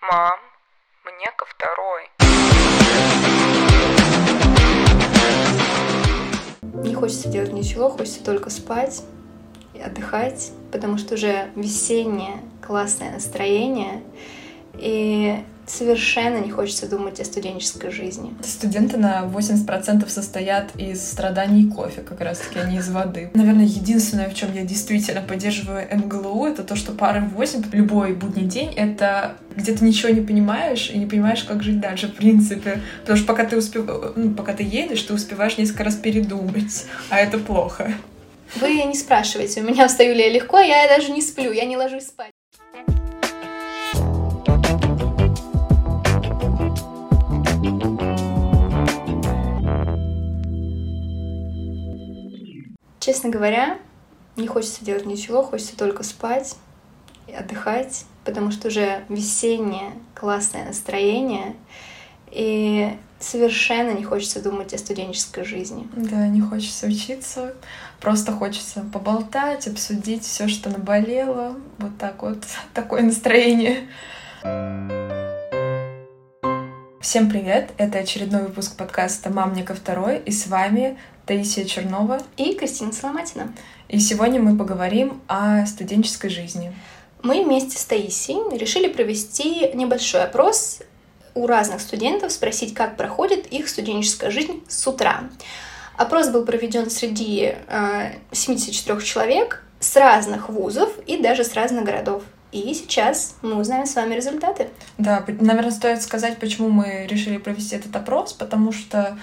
Мам, мне ко второй. Не хочется делать ничего, хочется только спать и отдыхать, потому что уже весеннее классное настроение. И совершенно не хочется думать о студенческой жизни. Студенты на 80% состоят из страданий кофе, как раз таки, а не из воды. Наверное, единственное, в чем я действительно поддерживаю МГЛУ, это то, что пары 8 любой будний день — это где ты ничего не понимаешь и не понимаешь, как жить дальше, в принципе. Потому что пока ты, успев... ну, пока ты едешь, ты успеваешь несколько раз передумать, а это плохо. Вы не спрашивайте, у меня встаю ли я легко, я даже не сплю, я не ложусь спать. Честно говоря, не хочется делать ничего, хочется только спать отдыхать, потому что уже весеннее классное настроение, и совершенно не хочется думать о студенческой жизни. Да, не хочется учиться, просто хочется поболтать, обсудить все, что наболело. Вот так вот, такое настроение. Всем привет! Это очередной выпуск подкаста «Мамника второй» и с вами Таисия Чернова и Кристина Соломатина. И сегодня мы поговорим о студенческой жизни. Мы вместе с Таисией решили провести небольшой опрос у разных студентов, спросить, как проходит их студенческая жизнь с утра. Опрос был проведен среди э, 74 человек с разных вузов и даже с разных городов. И сейчас мы узнаем с вами результаты. Да, наверное, стоит сказать, почему мы решили провести этот опрос, потому что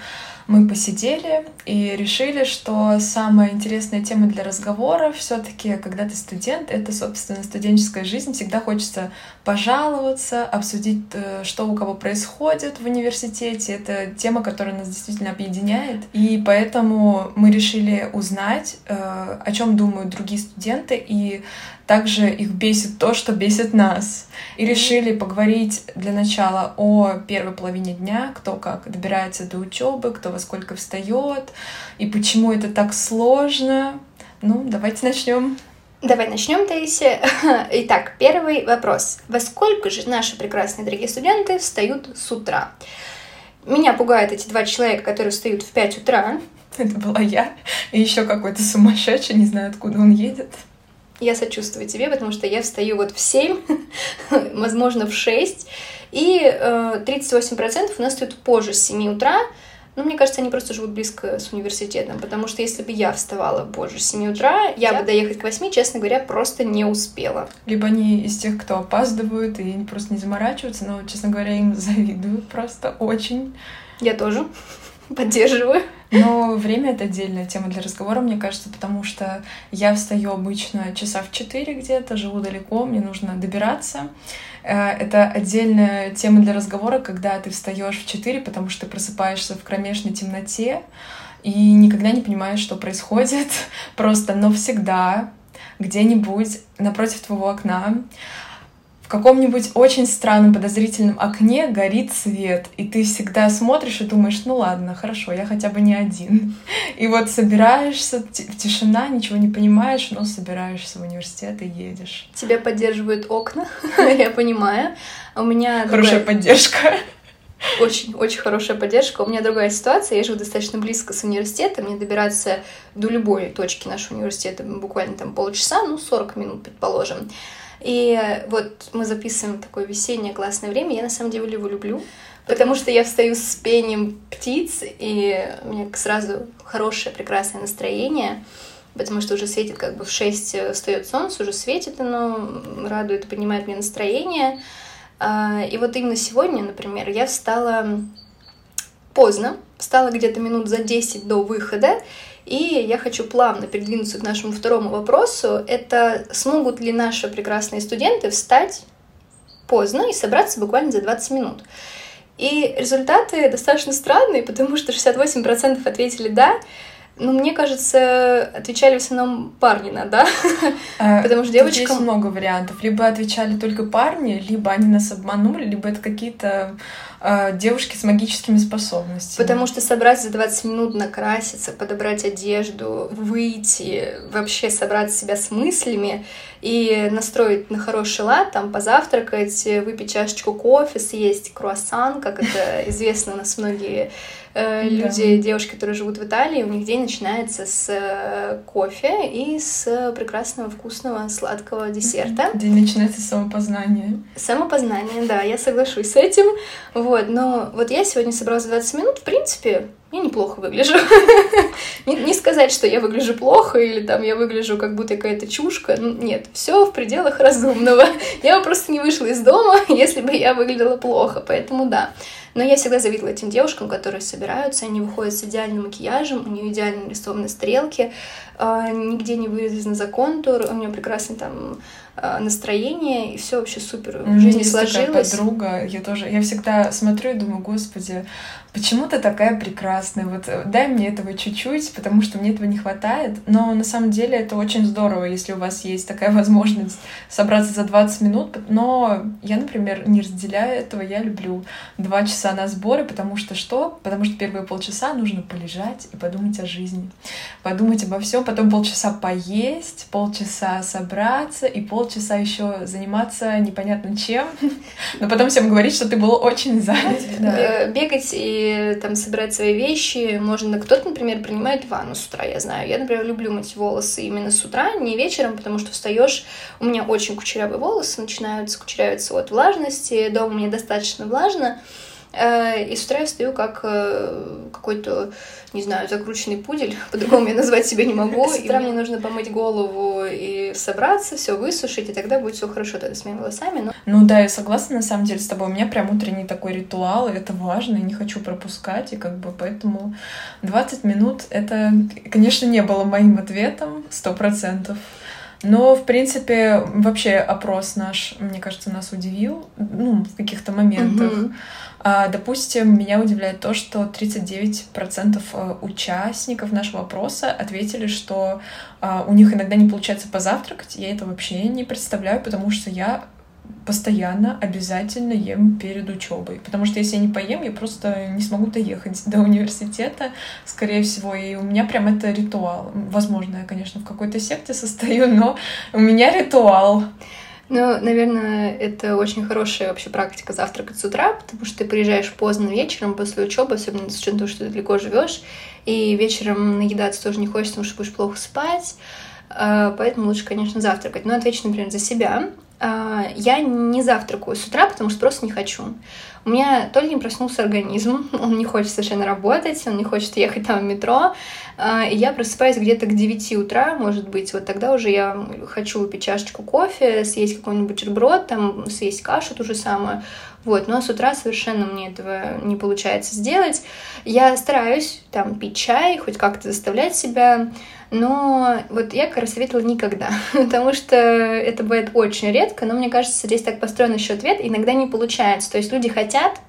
мы посидели и решили, что самая интересная тема для разговора все-таки, когда ты студент, это, собственно, студенческая жизнь. Всегда хочется пожаловаться, обсудить, э, что у кого происходит в университете. Это тема, которая нас действительно объединяет. И поэтому мы решили узнать, э, о чем думают другие студенты и также их бесит то, что бесит нас. И решили поговорить для начала о первой половине дня, кто как добирается до учебы, кто во сколько встает, и почему это так сложно. Ну, давайте начнем. Давай начнем, Таисия. Итак, первый вопрос. Во сколько же наши прекрасные дорогие студенты встают с утра? Меня пугают эти два человека, которые встают в 5 утра. Это была я. И еще какой-то сумасшедший, не знаю, откуда он едет. Я сочувствую тебе, потому что я встаю вот в 7, возможно, в 6, и э, 38% у нас встают позже с 7 утра, ну, мне кажется, они просто живут близко с университетом, потому что если бы я вставала позже 7 утра, я, я бы доехать к 8, честно говоря, просто не успела. Либо они из тех, кто опаздывают и просто не заморачиваются, но, честно говоря, им завидую просто очень. Я тоже поддерживаю. Но время — это отдельная тема для разговора, мне кажется, потому что я встаю обычно часа в 4 где-то, живу далеко, мне нужно добираться. Э, это отдельная тема для разговора, когда ты встаешь в 4, потому что ты просыпаешься в кромешной темноте и никогда не понимаешь, что происходит. Просто, но всегда где-нибудь напротив твоего окна в каком-нибудь очень странном подозрительном окне горит свет, и ты всегда смотришь и думаешь, ну ладно, хорошо, я хотя бы не один. И вот собираешься, тишина, ничего не понимаешь, но собираешься в университет и едешь. Тебя поддерживают окна, я понимаю. У меня хорошая поддержка. Очень, очень хорошая поддержка. У меня другая ситуация. Я живу достаточно близко с университетом. Мне добираться до любой точки нашего университета буквально там полчаса, ну, 40 минут, предположим. И вот мы записываем такое весеннее классное время. Я на самом деле его люблю, потому что я встаю с пением птиц, и у меня сразу хорошее, прекрасное настроение, потому что уже светит как бы в 6 встает солнце, уже светит оно, радует и поднимает мне настроение. А, и вот именно сегодня, например, я встала поздно, встала где-то минут за 10 до выхода, и я хочу плавно передвинуться к нашему второму вопросу. Это смогут ли наши прекрасные студенты встать поздно и собраться буквально за 20 минут? И результаты достаточно странные, потому что 68% ответили «да», ну, мне кажется, отвечали в основном парни на «да», а, потому что девочкам... Есть много вариантов. Либо отвечали только парни, либо они нас обманули, либо это какие-то э, девушки с магическими способностями. Потому что собраться за 20 минут, накраситься, подобрать одежду, выйти, вообще собрать себя с мыслями и настроить на хороший лад, там позавтракать, выпить чашечку кофе, съесть круассан, как это известно у нас многие э, люди, девушки, которые живут в Италии, у них день начинается с э, кофе и с прекрасного вкусного сладкого десерта. День начинается с самопознания. Самопознание, да, я соглашусь с этим. Вот, но вот я сегодня собралась 20 минут, в принципе, я неплохо выгляжу. не, не сказать, что я выгляжу плохо или там я выгляжу как будто какая-то чушка. Нет, все в пределах разумного. я бы просто не вышла из дома, если бы я выглядела плохо, поэтому да. Но я всегда завидовала этим девушкам, которые собираются, они выходят с идеальным макияжем, у нее идеально нарисованы стрелки, а, нигде не вырезано за контур, у нее прекрасный там настроение, и все вообще супер в жизни есть сложилось. Такая подруга, я тоже, я всегда смотрю и думаю, господи, почему ты такая прекрасная? Вот э, дай мне этого чуть-чуть, потому что мне этого не хватает. Но на самом деле это очень здорово, если у вас есть такая возможность собраться за 20 минут. Но я, например, не разделяю этого, я люблю два часа на сборы, потому что что? Потому что первые полчаса нужно полежать и подумать о жизни, подумать обо всем, потом полчаса поесть, полчаса собраться и пол полчаса еще заниматься непонятно чем, но потом всем говорить, что ты был очень занят. Да. Бегать и там собирать свои вещи можно. Кто-то, например, принимает ванну с утра, я знаю. Я, например, люблю мыть волосы именно с утра, не вечером, потому что встаешь. У меня очень кучерявые волосы, начинают кучерявиться от влажности. Дома мне достаточно влажно. Э, и с утра я встаю как э, какой-то, не знаю, закрученный пудель, по-другому я назвать себя не могу. С утра мне нужно помыть голову и собраться, все высушить, и тогда будет все хорошо тогда с моими волосами. Но... Ну да, я согласна на самом деле с тобой. У меня прям утренний такой ритуал, и это важно, и не хочу пропускать, и как бы поэтому 20 минут это, конечно, не было моим ответом, сто процентов. Но, в принципе, вообще опрос наш, мне кажется, нас удивил, ну, в каких-то моментах. Mm-hmm. А, допустим, меня удивляет то, что 39% э, участников нашего опроса ответили, что а, у них иногда не получается позавтракать. Я это вообще не представляю, потому что я постоянно обязательно ем перед учебой. Потому что если я не поем, я просто не смогу доехать до университета, скорее всего. И у меня прям это ритуал. Возможно, я, конечно, в какой-то секте состою, но у меня ритуал. Ну, наверное, это очень хорошая вообще практика завтракать с утра, потому что ты приезжаешь поздно вечером после учебы, особенно с учетом того, что ты далеко живешь, и вечером наедаться тоже не хочется, потому что будешь плохо спать. А, поэтому лучше, конечно, завтракать. Но отвечу, например, за себя. А, я не завтракаю с утра, потому что просто не хочу. У меня то ли не проснулся организм, он не хочет совершенно работать, он не хочет ехать там в метро, а, и я просыпаюсь где-то к 9 утра, может быть, вот тогда уже я хочу выпить чашечку кофе, съесть какой-нибудь бутерброд, там, съесть кашу ту же самую, вот, но с утра совершенно мне этого не получается сделать. Я стараюсь там пить чай, хоть как-то заставлять себя но вот я как раз советовала никогда, потому что это бывает очень редко, но мне кажется, здесь так построен еще ответ, иногда не получается. То есть люди хотят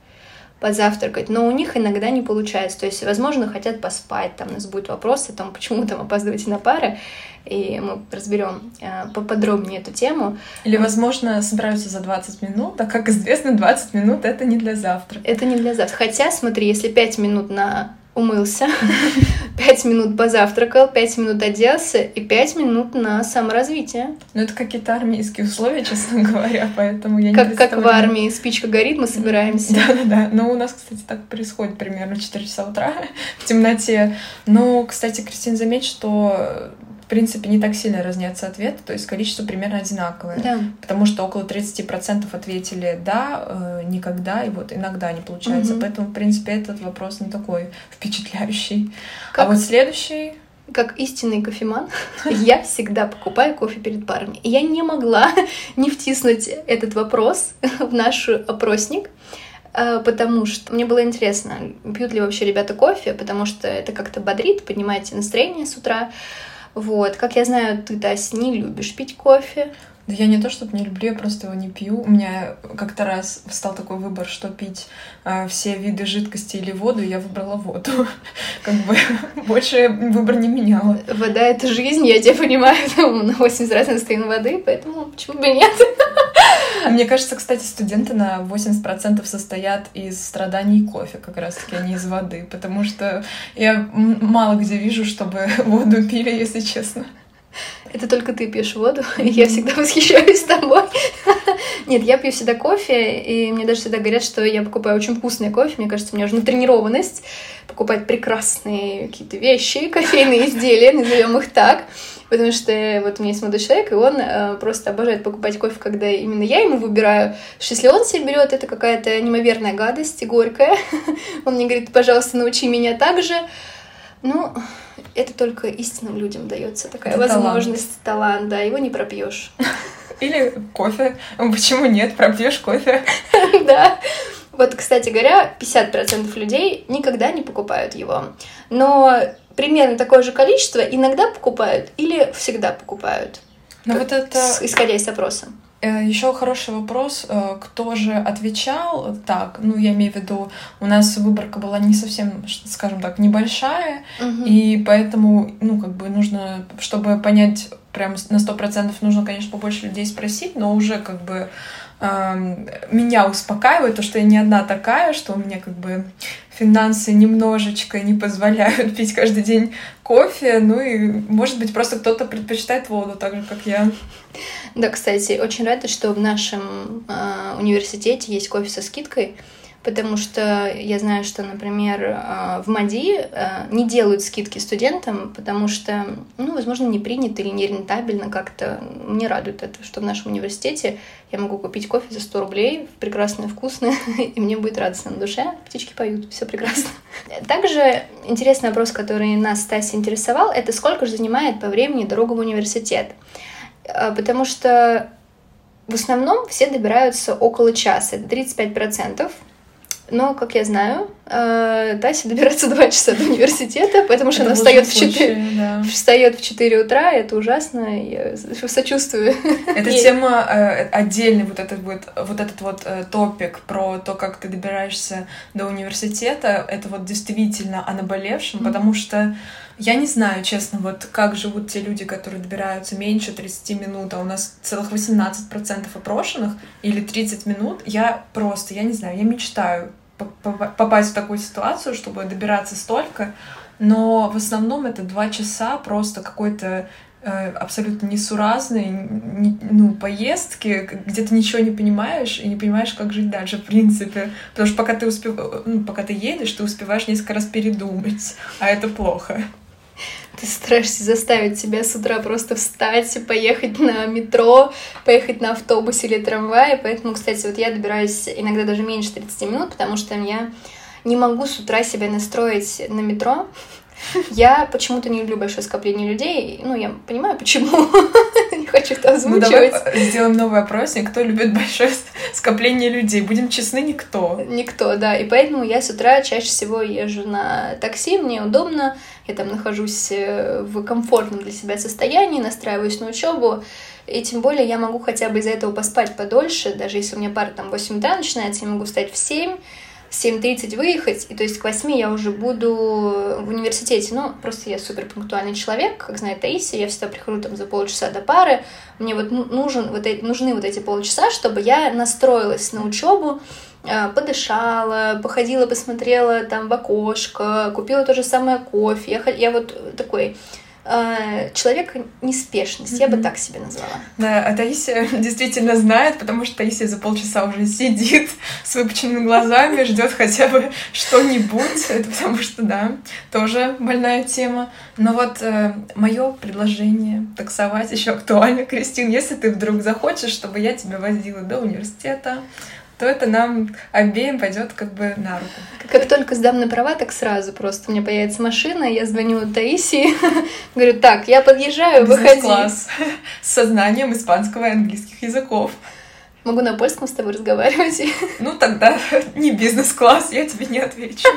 позавтракать, но у них иногда не получается. То есть, возможно, хотят поспать. Там у нас будет вопрос о том, почему там опаздываете на пары, и мы разберем э, поподробнее эту тему. Или, возможно, собираются за 20 минут, а как известно, 20 минут это не для завтрака. Это не для завтрака. Хотя, смотри, если 5 минут на умылся, пять минут позавтракал, пять минут оделся и пять минут на саморазвитие. Ну, это какие-то армейские условия, честно говоря, поэтому я как, не Как в армии, спичка горит, мы собираемся. Да-да-да, но у нас, кстати, так происходит примерно в 4 часа утра в темноте. Но, кстати, Кристина, заметь, что в принципе, не так сильно разнятся ответы, то есть количество примерно одинаковое. Да. Потому что около 30% ответили «да», э, «никогда», и вот «иногда не получается». Угу. Поэтому, в принципе, этот вопрос не такой впечатляющий. А как... А вот следующий как истинный кофеман, я всегда покупаю кофе перед парами. И я не могла не втиснуть этот вопрос в наш опросник, э, потому что мне было интересно, пьют ли вообще ребята кофе, потому что это как-то бодрит, поднимаете настроение с утра. Вот. Как я знаю, ты, Тася, не любишь пить кофе. Да я не то, чтобы не люблю, я просто его не пью. У меня как-то раз встал такой выбор, что пить э, все виды жидкости или воду, и я выбрала воду. Как бы больше выбор не меняла. Вода — это жизнь, я тебя понимаю, там на 80 раз настроена воды, поэтому почему бы нет? Мне кажется, кстати, студенты на 80% состоят из страданий кофе, как раз-таки, а не из воды, потому что я мало где вижу, чтобы воду пили, если честно. Это только ты пьешь воду, и я всегда восхищаюсь тобой. Нет, я пью всегда кофе, и мне даже всегда говорят, что я покупаю очень вкусный кофе. Мне кажется, у меня уже натренированность покупать прекрасные какие-то вещи, кофейные изделия, назовем их так. Потому что вот у меня есть молодой человек, и он э, просто обожает покупать кофе, когда именно я ему выбираю. Что если он себе берет, это какая-то неимоверная гадость и горькая. он мне говорит, пожалуйста, научи меня так же. Ну, это только истинным людям дается такая это возможность, талант. талант, да, его не пропьешь. Или кофе. Почему нет? Пропьешь кофе. Да. Вот, кстати говоря, 50% людей никогда не покупают его. Но примерно такое же количество иногда покупают или всегда покупают. Но вот это... Исходя из опроса. Э, Еще хороший вопрос, э, кто же отвечал так? Ну, я имею в виду, у нас выборка была не совсем, скажем так, небольшая, угу. и поэтому, ну, как бы нужно, чтобы понять прям на сто процентов, нужно, конечно, побольше людей спросить, но уже как бы меня успокаивает то, что я не одна такая, что у меня как бы финансы немножечко не позволяют пить каждый день кофе, ну и, может быть, просто кто-то предпочитает воду, так же, как я. Да, кстати, очень рада, что в нашем э, университете есть кофе со скидкой потому что я знаю, что, например, а, в МАДИ а, не делают скидки студентам, потому что, ну, возможно, не принято или не рентабельно как-то. Мне радует это, что в нашем университете я могу купить кофе за 100 рублей, вкусное, вкусное, и мне будет радостно на душе, птички поют, все прекрасно. Также интересный вопрос, который нас, Стася, интересовал, это сколько же занимает по времени дорога в университет? А, потому что в основном все добираются около часа, это 35%. Но, как я знаю, э, Тася добирается два часа до университета, потому что это она встает в, 4, да. встает в 4 утра, это ужасно, я сочувствую. Это тема э, отдельный, вот этот вот, вот этот вот э, топик про то, как ты добираешься до университета, это вот действительно о наболевшем, mm-hmm. потому что я не знаю, честно, вот как живут те люди, которые добираются меньше 30 минут, а у нас целых 18% опрошенных или 30 минут. Я просто, я не знаю, я мечтаю попасть в такую ситуацию, чтобы добираться столько, но в основном это два часа просто какой-то э, абсолютно несуразной не, ну, поездки, где ты ничего не понимаешь и не понимаешь, как жить дальше, в принципе. Потому что пока ты, успев... ну, пока ты едешь, ты успеваешь несколько раз передумать, а это плохо. Ты стараешься заставить себя с утра просто встать, поехать на метро, поехать на автобусе или трамвае. Поэтому, кстати, вот я добираюсь иногда даже меньше 30 минут, потому что я не могу с утра себя настроить на метро. Я почему-то не люблю большое скопление людей. Ну, я понимаю, почему. Не хочу это озвучивать. Ну, давай сделаем новый опросник. Кто любит большое скопление людей? Будем честны, никто. Никто, да. И поэтому я с утра чаще всего езжу на такси. Мне удобно. Я там нахожусь э, в комфортном для себя состоянии, настраиваюсь на учебу. И тем более я могу хотя бы из-за этого поспать подольше. Даже если у меня пара там в 8 утра начинается, я могу встать в 7 7.30 выехать, и то есть к 8 я уже буду в университете. Ну, просто я супер пунктуальный человек, как знает Таисия, я всегда прихожу там за полчаса до пары. Мне вот нужен, вот эти, нужны вот эти полчаса, чтобы я настроилась на учебу, э, подышала, походила, посмотрела там в окошко, купила то же самое кофе. Я, я вот такой Э, человек неспешность, mm-hmm. я бы так себе назвала. Да, а Таисия действительно знает, потому что Таисия за полчаса уже сидит с выпученными глазами, ждет хотя бы что-нибудь. Это потому что, да, тоже больная тема. Но вот э, мое предложение таксовать еще актуально, Кристин, если ты вдруг захочешь, чтобы я тебя возила до университета, то это нам обеим пойдет как бы на руку. Как только сдам на права, так сразу просто у меня появится машина, я звоню Таисии, говорю, так, я подъезжаю, выходи. класс с сознанием испанского и английских языков. Могу на польском с тобой разговаривать. Ну тогда не бизнес-класс, я тебе не отвечу.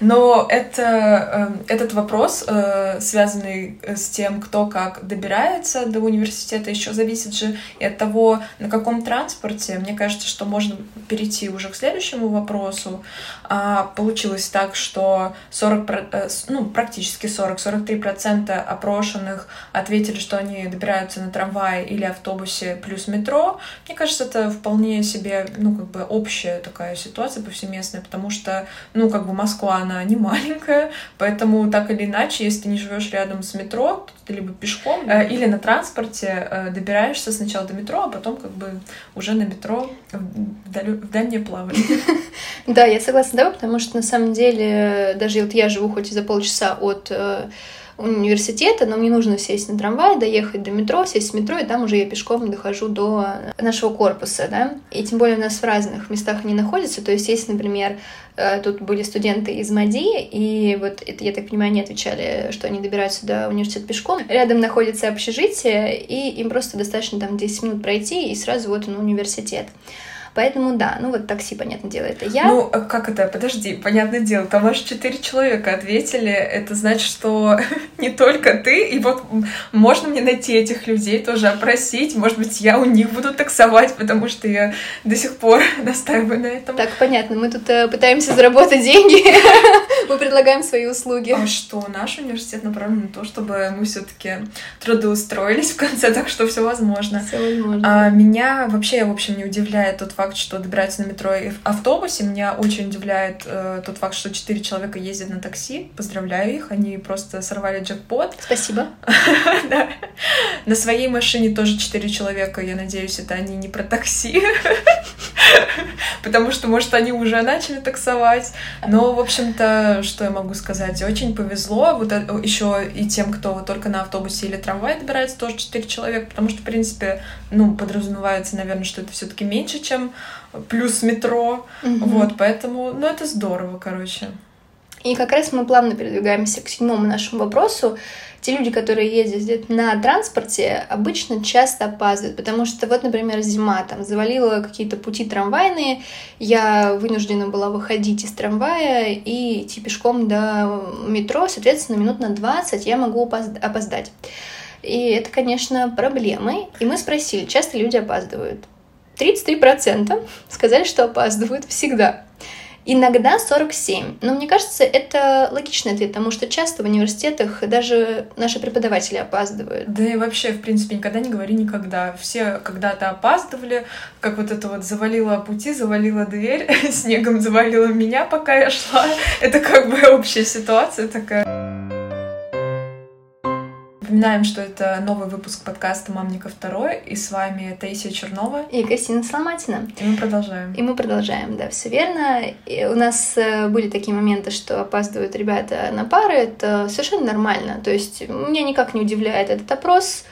Но это, э, этот вопрос, э, связанный с тем, кто как добирается до университета, еще зависит же и от того, на каком транспорте. Мне кажется, что можно перейти уже к следующему вопросу. А, получилось так, что 40, э, ну, практически 40-43% опрошенных ответили, что они добираются на трамвае или автобусе плюс метро. Мне кажется, это вполне себе, ну, как бы общая такая ситуация повсеместная, потому что, ну, как бы Москва, она не маленькая, поэтому так или иначе, если ты не живешь рядом с метро, то ты либо пешком э, или на транспорте э, добираешься сначала до метро, а потом как бы уже на метро в, далё... в дальнее плавание. Да, я согласна, да, потому что на самом деле даже вот я живу хоть и за полчаса от э, университета, но мне нужно сесть на трамвай, доехать до метро, сесть в метро, и там уже я пешком дохожу до нашего корпуса, да. И тем более у нас в разных местах они находятся, то есть если, например, э, тут были студенты из МАДИ, и вот это, я так понимаю, они отвечали, что они добираются до университета пешком. Рядом находится общежитие, и им просто достаточно там 10 минут пройти, и сразу вот он университет. Поэтому да, ну вот такси, понятное дело, это я. Ну, а как это? Подожди, понятное дело, там аж четыре человека ответили. Это значит, что не только ты, и вот можно мне найти этих людей, тоже опросить. Может быть, я у них буду таксовать, потому что я до сих пор настаиваю на этом. Так, понятно, мы тут э, пытаемся заработать деньги, мы предлагаем свои услуги. А что, наш университет направлен на то, чтобы мы все таки трудоустроились в конце, так что все возможно. Все возможно. А, меня вообще, в общем, не удивляет тот факт, что добираются на метро и в автобусе. Меня очень удивляет э, тот факт, что четыре человека ездят на такси. Поздравляю их, они просто сорвали джекпот. Спасибо. На своей машине тоже четыре человека, я надеюсь, это они не про такси. Потому что, может, они уже начали таксовать. Но, в общем-то, что я могу сказать? Очень повезло. Вот э, еще и тем, кто только на автобусе или трамвае добирается, тоже четыре человека. Потому что, в принципе, ну, подразумевается, наверное, что это все-таки меньше, чем плюс метро. Мгм. Вот, поэтому, ну, это здорово, короче. И как раз мы плавно передвигаемся к седьмому нашему вопросу. Те люди, которые ездят на транспорте, обычно часто опаздывают, потому что вот, например, зима, там завалила какие-то пути трамвайные, я вынуждена была выходить из трамвая и идти пешком до метро, соответственно, минут на 20 я могу опозд- опоздать. И это, конечно, проблемы. И мы спросили, часто люди опаздывают. 33% сказали, что опаздывают всегда. Иногда 47. Но мне кажется, это логичный ответ, потому что часто в университетах даже наши преподаватели опаздывают. Да и вообще, в принципе, никогда не говори никогда. Все когда-то опаздывали, как вот это вот завалила пути, завалила дверь, снегом завалила меня, пока я шла. Это как бы общая ситуация такая. Напоминаем, что это новый выпуск подкаста «Мамника 2», и с вами Таисия Чернова, И Кристина Сломатина. и мы продолжаем. И мы продолжаем, да, все верно. И у нас э, были такие моменты, что опаздывают ребята на пары, это совершенно нормально. То есть меня никак не удивляет этот опрос.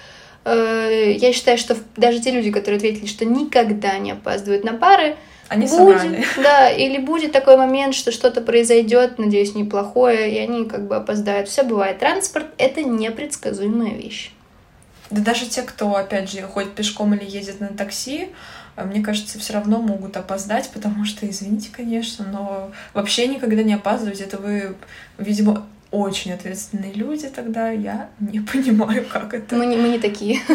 Э, Я считаю, что даже те люди, которые ответили, что никогда не опаздывают на пары, Они будет, соврали. да, или будет такой момент, что что-то произойдет, надеюсь, неплохое, и они как бы опоздают. Все бывает. Транспорт — это непредсказуемая вещь. Да даже те, кто, опять же, ходит пешком или ездит на такси, э, мне кажется, все равно могут опоздать, потому что, извините, конечно, но вообще никогда не опаздывать. Это вы, видимо, очень ответственные люди тогда. Я не понимаю, как это. Мы не, мы не такие.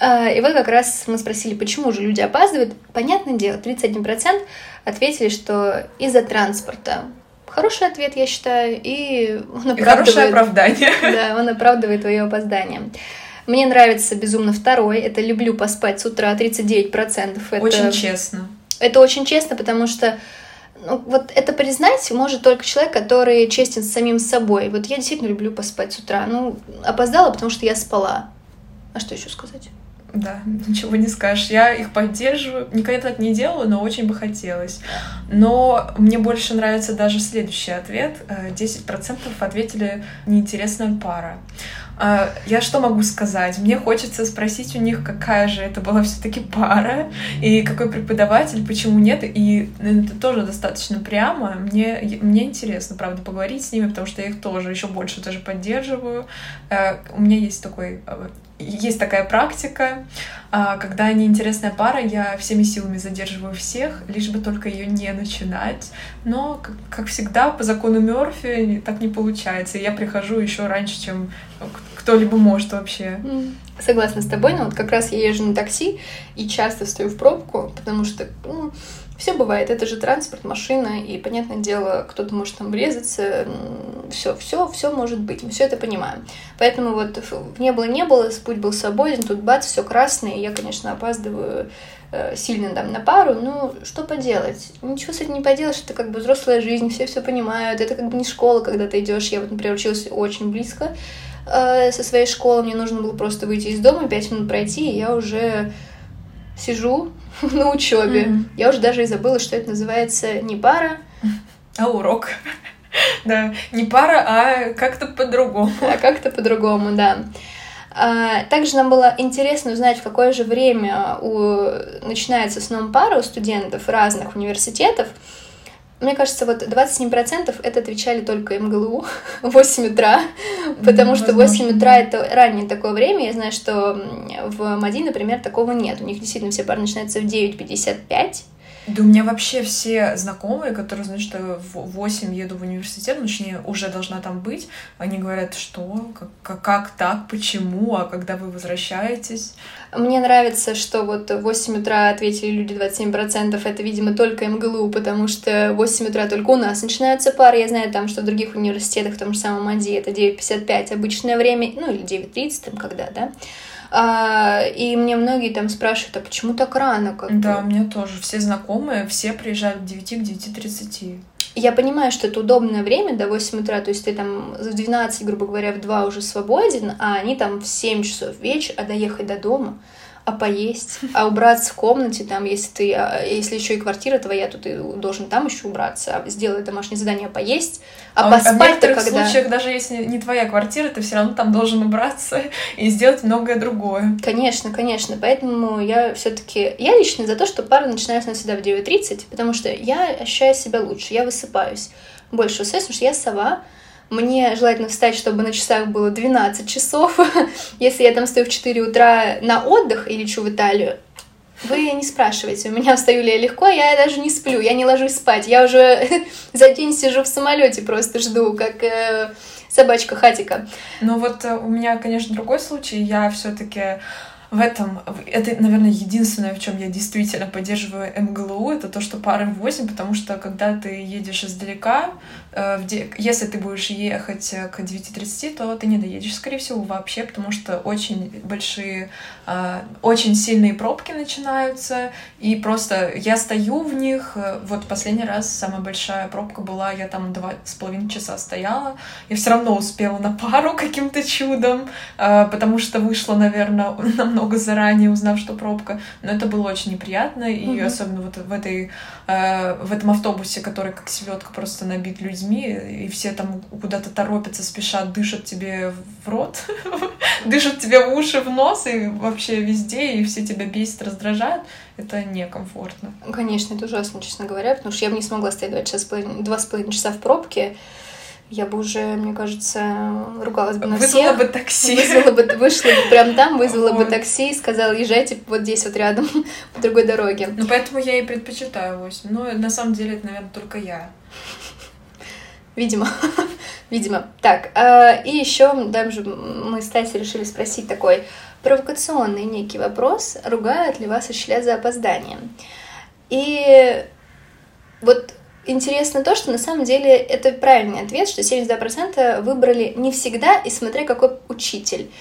А, И вот как раз мы спросили, почему же люди опаздывают. Понятное дело, 31% ответили, что из-за транспорта. Хороший ответ, я считаю, и он И хорошее оправдывает, оправдание. да, он оправдывает твое опоздание. Мне нравится безумно второй. Это люблю поспать с утра 39%. Это, Очень честно. это очень честно, потому что ну, вот это признать может только человек, который честен с самим собой. Вот я действительно люблю поспать с утра. Ну, опоздала, потому что я спала. А что еще сказать? Да, ничего не скажешь. Я их поддерживаю. Никогда так не делаю, но очень бы хотелось. Но мне больше нравится даже следующий ответ. Э, 10% ответили «неинтересная пара». А, Я что могу сказать? Мне хочется спросить у них, какая же это была все-таки пара, и какой преподаватель, почему нет, и это тоже достаточно прямо. Мне, мне интересно, правда, поговорить с ними, потому что я их тоже еще больше даже поддерживаю. Э, У меня есть такой э, есть такая практика, а, когда неинтересная пара, я всеми силами задерживаю всех, лишь бы только ее не начинать. Но, как, всегда, по закону Мерфи так не получается. Я прихожу еще раньше, чем кто-либо может вообще. Согласна с тобой, но вот как раз я езжу на такси и часто стою в пробку, потому что ну, все бывает, это же транспорт, машина, и, понятное дело, кто-то может там врезаться, все, все, все может быть, мы все это понимаем. Поэтому вот не было, не было, путь был свободен, тут бац, все красное, и я, конечно, опаздываю э, сильно там на пару, ну, что поделать? Ничего с этим не поделаешь, это как бы взрослая жизнь, все все понимают, это как бы не школа, когда ты идешь, я вот, например, училась очень близко э, со своей школы, мне нужно было просто выйти из дома, пять минут пройти, и я уже сижу на учебе. Mm-hmm. Я уже даже и забыла, что это называется не пара, а урок. Да, не пара, а как-то по-другому. А как-то по-другому, да. А, также нам было интересно узнать, в какое же время у... начинается сном пара у студентов разных университетов. Мне кажется, вот 27% это отвечали только МГЛУ в 8 утра, потому что 8 утра это раннее такое время. Я знаю, что в МАДИ, например, такого нет. У них действительно все пары начинаются в 9.55. Да у меня вообще все знакомые, которые знают, что в 8 еду в университет, ну, точнее, уже должна там быть, они говорят, что, как, как так, почему, а когда вы возвращаетесь? Мне нравится, что вот в 8 утра ответили люди 27%, это, видимо, только МГЛУ, потому что в 8 утра только у нас начинаются пары, я знаю там, что в других университетах, в том же самом АДИ, это 9.55 обычное время, ну, или 9.30 там когда, да, а, и мне многие там спрашивают, а почему так рано? Как да, мне тоже. Все знакомые, все приезжают к 9, к 9.30. Я понимаю, что это удобное время до 8 утра, то есть ты там в 12, грубо говоря, в 2 уже свободен, а они там в 7 часов вечера, а доехать до дома — а поесть, а убраться в комнате, там, если ты, а, если еще и квартира твоя, то ты должен там еще убраться, а сделать домашнее задание, поесть, а, а поспать то когда... В случаях, даже если не твоя квартира, ты все равно там должен убраться и сделать многое другое. Конечно, конечно, поэтому я все-таки, я лично за то, что пара начинается всегда в 9.30, потому что я ощущаю себя лучше, я высыпаюсь больше. Высыпаюсь, потому что я сова, мне желательно встать, чтобы на часах было 12 часов. Если я там стою в 4 утра на отдых и лечу в Италию, вы не спрашивайте, у меня встаю ли я легко, я даже не сплю, я не ложусь спать. Я уже за день сижу в самолете, просто жду, как э, собачка хатика. Ну вот э, у меня, конечно, другой случай. Я все-таки в этом, это, наверное, единственное, в чем я действительно поддерживаю МГЛУ, это то, что пары 8, потому что когда ты едешь издалека, если ты будешь ехать э, к 9.30, то ты не доедешь, скорее всего, вообще, потому что очень большие, э, очень сильные пробки начинаются, и просто я стою в них, вот последний раз самая большая пробка была, я там два с половиной часа стояла, я все равно успела на пару каким-то чудом, потому что вышла, наверное, намного заранее, узнав, что пробка. Но это было очень неприятно, и mm-hmm. особенно вот в этой э, в этом автобусе, который как селедка просто набит людьми, и все там куда-то торопятся, спешат, дышат тебе в рот, дышат тебе в уши, в нос, и вообще везде, и все тебя бесит, раздражают это некомфортно. Конечно, это ужасно, честно говоря, потому что я бы не смогла стоять два, часа, два с половиной часа в пробке, я бы уже, мне кажется, ругалась бы на вызвала всех. бы такси. Вызвала бы, вышла бы прям там, вызвала бы такси и сказала, езжайте вот здесь вот рядом, по другой дороге. Ну, поэтому я и предпочитаю 8. Но на самом деле это, наверное, только я. Видимо. Видимо. Так, э, и еще даже мы с Тасей решили спросить такой провокационный некий вопрос. Ругают ли вас учителя за опоздание? И вот интересно то, что на самом деле это правильный ответ, что 72% выбрали не всегда и смотря какой учитель.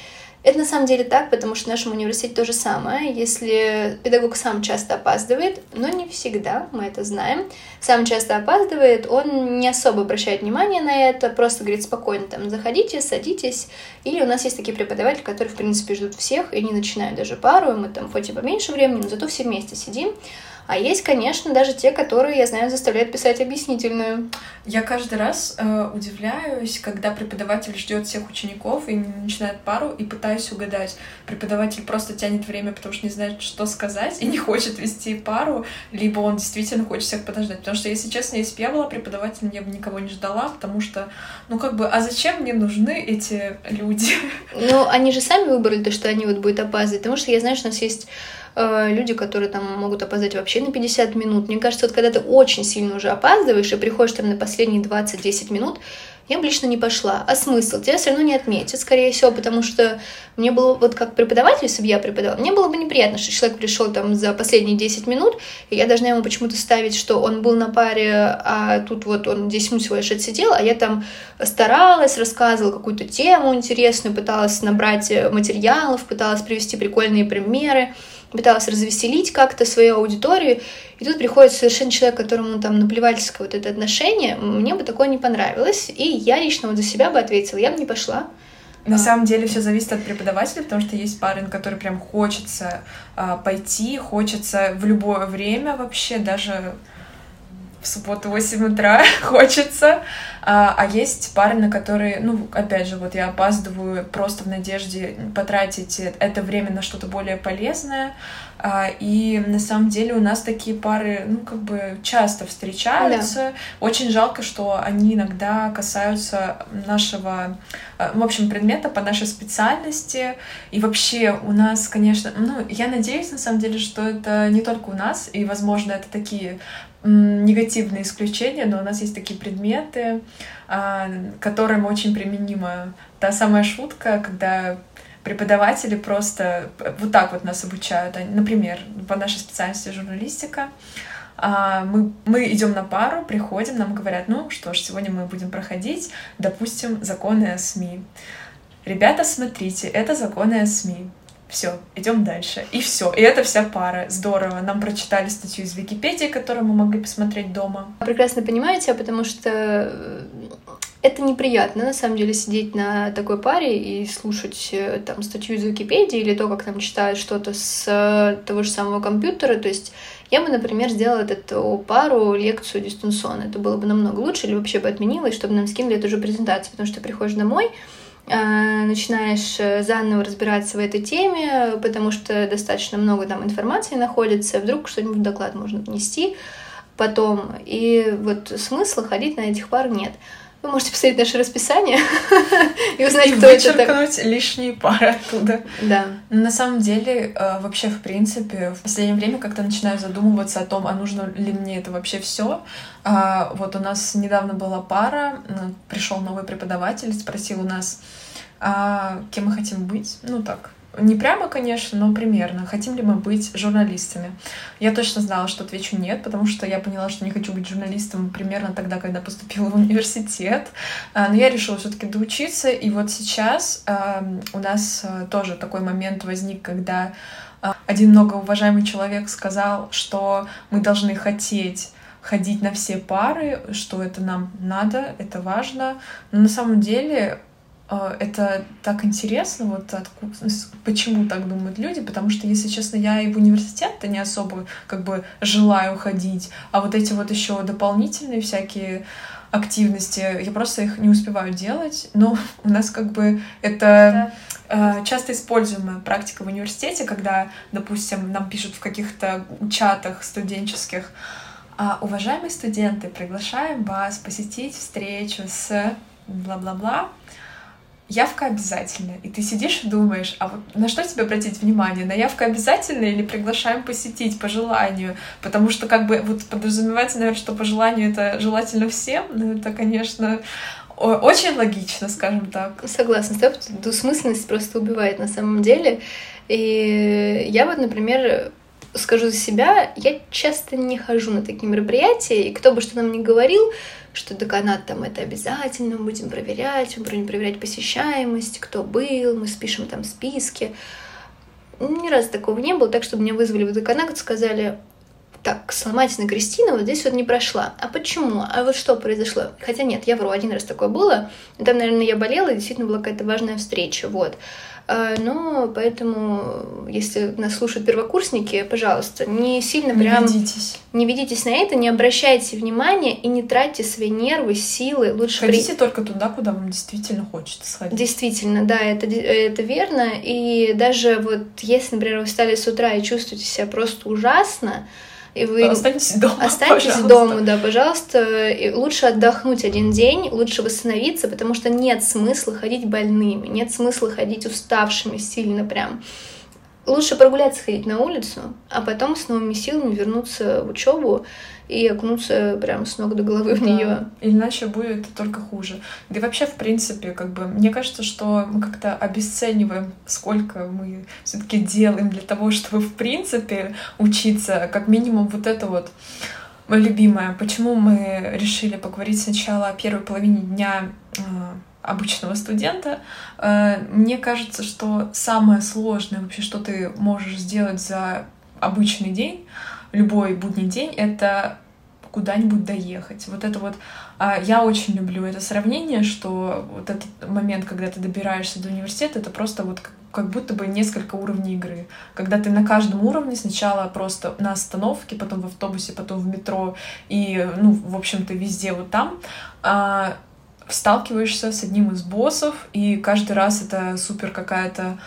Это на самом деле так, потому что в нашем университете то же самое. Если педагог сам часто опаздывает, но не всегда, мы это знаем, сам часто опаздывает, он не особо обращает внимание на это, просто говорит спокойно там, заходите, садитесь. Или у нас есть такие преподаватели, которые, в принципе, ждут всех и не начинают даже пару, мы там хоть и поменьше времени, но зато все вместе сидим. А есть, конечно, даже те, которые, я знаю, заставляют писать объяснительную. Я каждый раз э, удивляюсь, когда преподаватель ждет всех учеников и начинает пару и пытаюсь угадать, преподаватель просто тянет время, потому что не знает, что сказать, и не хочет вести пару, либо он действительно хочет всех подождать. Потому что, если честно, если бы я была преподавателем, я бы никого не ждала, потому что, ну, как бы, а зачем мне нужны эти люди? Ну, они же сами выбрали то, что они вот будут опаздывать, потому что я знаю, что у нас есть люди, которые там могут опоздать вообще на 50 минут. Мне кажется, вот когда ты очень сильно уже опаздываешь и приходишь там на последние 20-10 минут, я бы лично не пошла. А смысл? Тебя все равно не отметят, скорее всего, потому что мне было, вот как преподаватель, если бы я преподавала, мне было бы неприятно, что человек пришел там за последние 10 минут, и я должна ему почему-то ставить, что он был на паре, а тут вот он 10 минут всего лишь отсидел, а я там старалась, рассказывала какую-то тему интересную, пыталась набрать материалов, пыталась привести прикольные примеры пыталась развеселить как-то свою аудиторию, и тут приходит совершенно человек, которому там наплевательское вот это отношение, мне бы такое не понравилось, и я лично вот за себя бы ответила, я бы не пошла. На а. самом деле все зависит от преподавателя, потому что есть пары, на которые прям хочется а, пойти, хочется в любое время вообще, даже в субботу 8 утра хочется. А, а есть пары, на которые, ну, опять же, вот я опаздываю просто в надежде потратить это время на что-то более полезное. А, и на самом деле у нас такие пары, ну, как бы часто встречаются. Да. Очень жалко, что они иногда касаются нашего, а, в общем, предмета по нашей специальности. И вообще у нас, конечно, ну, я надеюсь, на самом деле, что это не только у нас, и, возможно, это такие негативные исключения, но у нас есть такие предметы, а, которым очень применима та самая шутка, когда преподаватели просто вот так вот нас обучают. Например, по нашей специальности журналистика, а, мы, мы идем на пару, приходим, нам говорят, ну что ж, сегодня мы будем проходить, допустим, законы о СМИ. Ребята, смотрите, это законы о СМИ. Все, идем дальше. И все. И это вся пара. Здорово. Нам прочитали статью из Википедии, которую мы могли посмотреть дома. Прекрасно понимаете, потому что э, это неприятно, на самом деле, сидеть на такой паре и слушать э, там статью из Википедии или то, как там читают что-то с э, того же самого компьютера. То есть я бы, например, сделала эту пару лекцию дистанционно. Это было бы намного лучше, или вообще бы отменила, и чтобы нам скинули эту же презентацию, потому что приходишь домой, начинаешь э, заново разбираться в этой теме, потому что достаточно много там информации находится, вдруг что-нибудь в доклад можно внести потом, и вот смысла ходить на этих пар нет. Вы можете посмотреть наше расписание и узнать, и кто это. вычеркнуть лишние пары оттуда. Да. На самом деле, э, вообще, в принципе, в последнее время как-то начинаю задумываться о том, а нужно ли мне это вообще все. А, вот у нас недавно была пара, пришел новый преподаватель, спросил у нас, а кем мы хотим быть. Ну так, не прямо, конечно, но примерно. Хотим ли мы быть журналистами? Я точно знала, что отвечу нет, потому что я поняла, что не хочу быть журналистом примерно тогда, когда поступила в университет. А, но я решила все-таки доучиться, и вот сейчас у нас а, тоже такой момент возник, когда а, один многоуважаемый человек сказал, что мы должны хотеть ходить на все пары, что это нам надо, это важно. Но на самом деле это так интересно, вот откуда, почему так думают люди, потому что, если честно, я и в университет-то не особо как бы желаю ходить, а вот эти вот еще дополнительные всякие активности, я просто их не успеваю делать, но у нас как бы это да. часто используемая практика в университете, когда, допустим, нам пишут в каких-то чатах студенческих, «А, уважаемые студенты, приглашаем вас посетить встречу с бла-бла-бла, явка обязательная. И ты сидишь и думаешь, а вот на что тебе обратить внимание? На явка обязательная или приглашаем посетить по желанию? Потому что как бы вот подразумевается, наверное, что по желанию это желательно всем, но это, конечно, очень логично, скажем так. Согласна с тобой, двусмысленность просто убивает на самом деле. И я вот, например, скажу за себя, я часто не хожу на такие мероприятия, и кто бы что нам ни говорил, что деканат там это обязательно, будем проверять, мы будем проверять посещаемость, кто был, мы спишем там списки. Ни разу такого не было, так, чтобы меня вызвали в деканат, сказали, так, Сломатина Кристина вот здесь вот не прошла. А почему? А вот что произошло? Хотя нет, я вру, один раз такое было. Там, наверное, я болела, и действительно была какая-то важная встреча, вот. А, но поэтому, если нас слушают первокурсники, пожалуйста, не сильно Не прям... ведитесь. Не ведитесь на это, не обращайте внимания и не тратьте свои нервы, силы. Лучше при- Ходите только туда, куда вам действительно хочется сходить. Действительно, да, это, это верно. И даже вот если, например, вы встали с утра и чувствуете себя просто ужасно, и вы Останьтесь дома, останьтесь пожалуйста. дома, да, пожалуйста. И лучше отдохнуть один день, лучше восстановиться, потому что нет смысла ходить больными, нет смысла ходить уставшими сильно прям. Лучше прогуляться, ходить на улицу, а потом с новыми силами вернуться в учебу и окунуться прям с ног до головы в Да. нее. Иначе будет только хуже. Да и вообще, в принципе, как бы, мне кажется, что мы как-то обесцениваем, сколько мы все таки делаем для того, чтобы, в принципе, учиться. Как минимум, вот это вот мое любимое. Почему мы решили поговорить сначала о первой половине дня э, обычного студента. Э, Мне кажется, что самое сложное вообще, что ты можешь сделать за обычный день, любой будний день, это куда-нибудь доехать. Вот это вот а, я очень люблю это сравнение, что вот этот момент, когда ты добираешься до университета, это просто вот как, будто бы несколько уровней игры. Когда ты на каждом уровне сначала просто на остановке, потом в автобусе, потом в метро и, ну, в общем-то, везде вот там, а, сталкиваешься с одним из боссов, и каждый раз это супер какая-то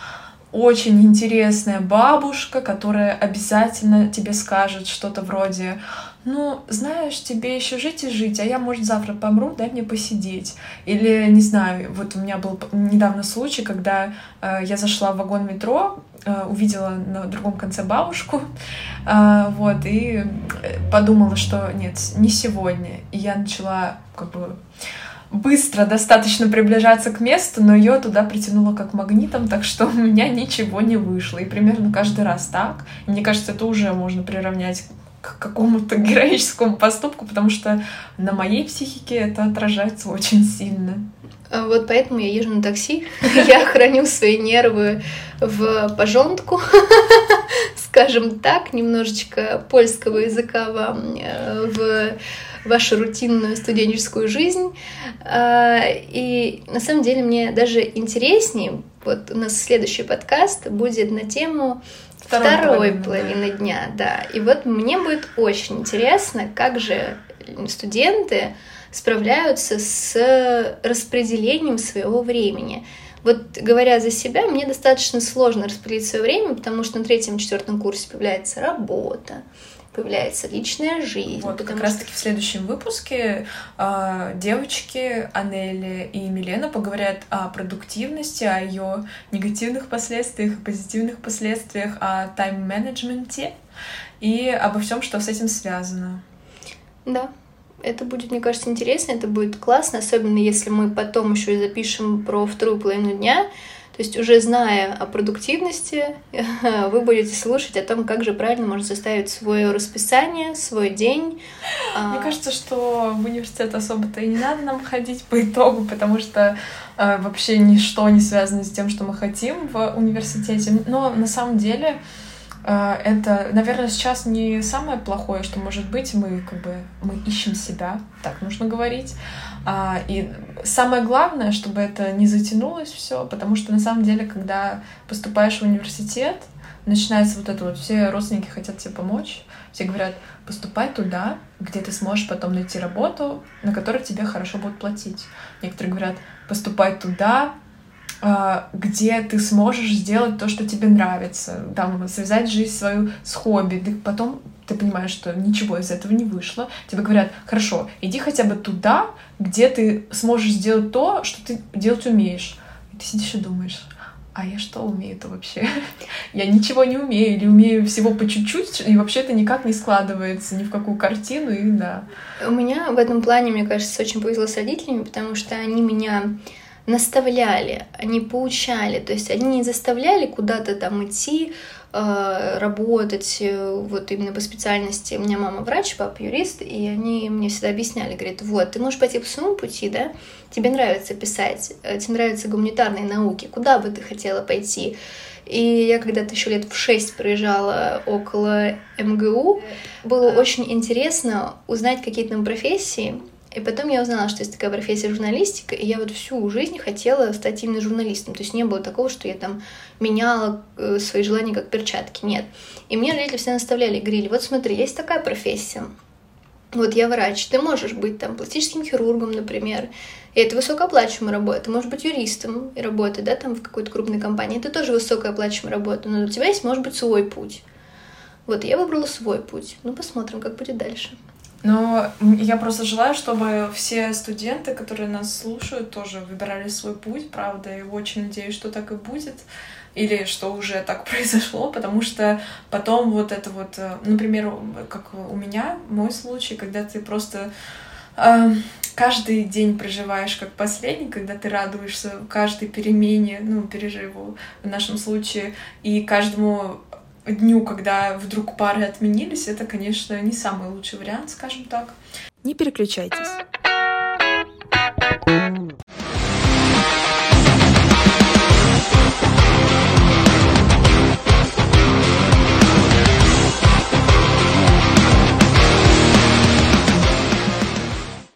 очень интересная бабушка, которая обязательно тебе скажет что-то вроде ну, знаешь, тебе еще жить и жить, а я, может, завтра помру, дай мне посидеть. Или, не знаю, вот у меня был недавно случай, когда э, я зашла в вагон метро, э, увидела на другом конце бабушку, э, вот, и э, подумала, что нет, не сегодня. И я начала, как бы, быстро достаточно приближаться к месту, но ее туда притянуло как магнитом, так что у меня ничего не вышло. И примерно каждый раз так. Мне кажется, это уже можно приравнять к какому-то героическому поступку, потому что на моей психике это отражается очень сильно. А Вот поэтому я езжу на такси. Я храню свои нервы в пожонтку, скажем так, немножечко польского языка вам э, в вашу рутинную студенческую жизнь. А, И на самом деле мне даже интереснее, вот у нас следующий подкаст будет на тему Второй второй половины, половины дня, да. И вот мне будет очень интересно, как же студенты справляются с распределением своего времени. Вот говоря за себя, мне достаточно сложно распределить свое время, потому что на третьем-четвертом курсе появляется работа, появляется личная жизнь. Вот, как потому раз что- таки в следующем выпуске а, девочки Анели и Милена поговорят о продуктивности, о ее негативных последствиях, и позитивных последствиях, о тайм-менеджменте и обо всем, что с этим связано. Да, это будет, мне кажется, интересно, это будет классно, особенно если мы потом еще и запишем про вторую половину дня. То есть уже зная о продуктивности, вы будете слушать о том, как же правильно можно составить свое расписание, свой день. Мне А, кажется, что в университет особо-то и не надо нам ходить по итогу, потому что э, вообще ничто не связано с тем, что мы хотим в университете. Но на самом деле э, это, наверное, сейчас не самое плохое, что может быть. Мы как бы мы ищем себя, так нужно говорить. А, и самое главное, чтобы это не затянулось все, потому что на самом деле, когда поступаешь в университет, начинается вот это вот, все родственники хотят тебе помочь, все говорят, поступай туда, где ты сможешь потом найти работу, на которой тебе хорошо будут платить. Некоторые говорят, поступай туда, а, где ты сможешь сделать то, что тебе нравится, там, связать жизнь свою с хобби, ты потом ты понимаешь, что ничего из этого не вышло, тебе говорят, хорошо, иди хотя бы туда, где ты сможешь сделать то, что ты делать умеешь. И ты сидишь и думаешь, а я что умею-то вообще? Я ничего не умею, или умею всего по чуть-чуть, и вообще это никак не складывается ни в какую картину, и да. У меня в этом плане, мне кажется, очень повезло с родителями, потому что они меня наставляли, они поучали, то есть они не заставляли куда-то там идти, работать, э, вот именно по специальности. У меня мама врач, папа юрист, и они мне всегда объясняли, говорят, вот, ты можешь пойти по своему пути, да, тебе нравится писать, э, тебе нравятся гуманитарные науки, куда бы ты хотела пойти? И я когда-то еще лет в шесть проезжала около МГУ. Было очень интересно узнать какие-то там профессии, И потом я узнала, что есть такая профессия журналистика, и я вот всю жизнь хотела стать именно журналистом. То есть не было такого, что я там меняла э, свои желания как перчатки. Нет. И мне родители все наставляли, говорили, вот смотри, есть такая профессия. Вот я врач, ты можешь быть там пластическим хирургом, например, и это высокооплачиваемая работа. Ты можешь быть юристом и работать, да, там в какой-то крупной компании. Это тоже высокооплачиваемая работа, но у тебя есть, может быть, свой путь. Вот, я выбрала свой путь. Ну, посмотрим, как будет дальше. Но я просто желаю, чтобы все студенты, которые нас слушают, тоже выбирали свой путь, правда, и очень надеюсь, что так и будет, или что уже так произошло, потому что потом вот это вот, э, например, как у меня, мой случай, когда ты просто э, каждый день проживаешь как последний, когда ты радуешься каждой перемене, ну, переживу в нашем случае, и каждому дню, когда вдруг пары отменились, это, конечно, не самый лучший вариант, скажем так. Не переключайтесь.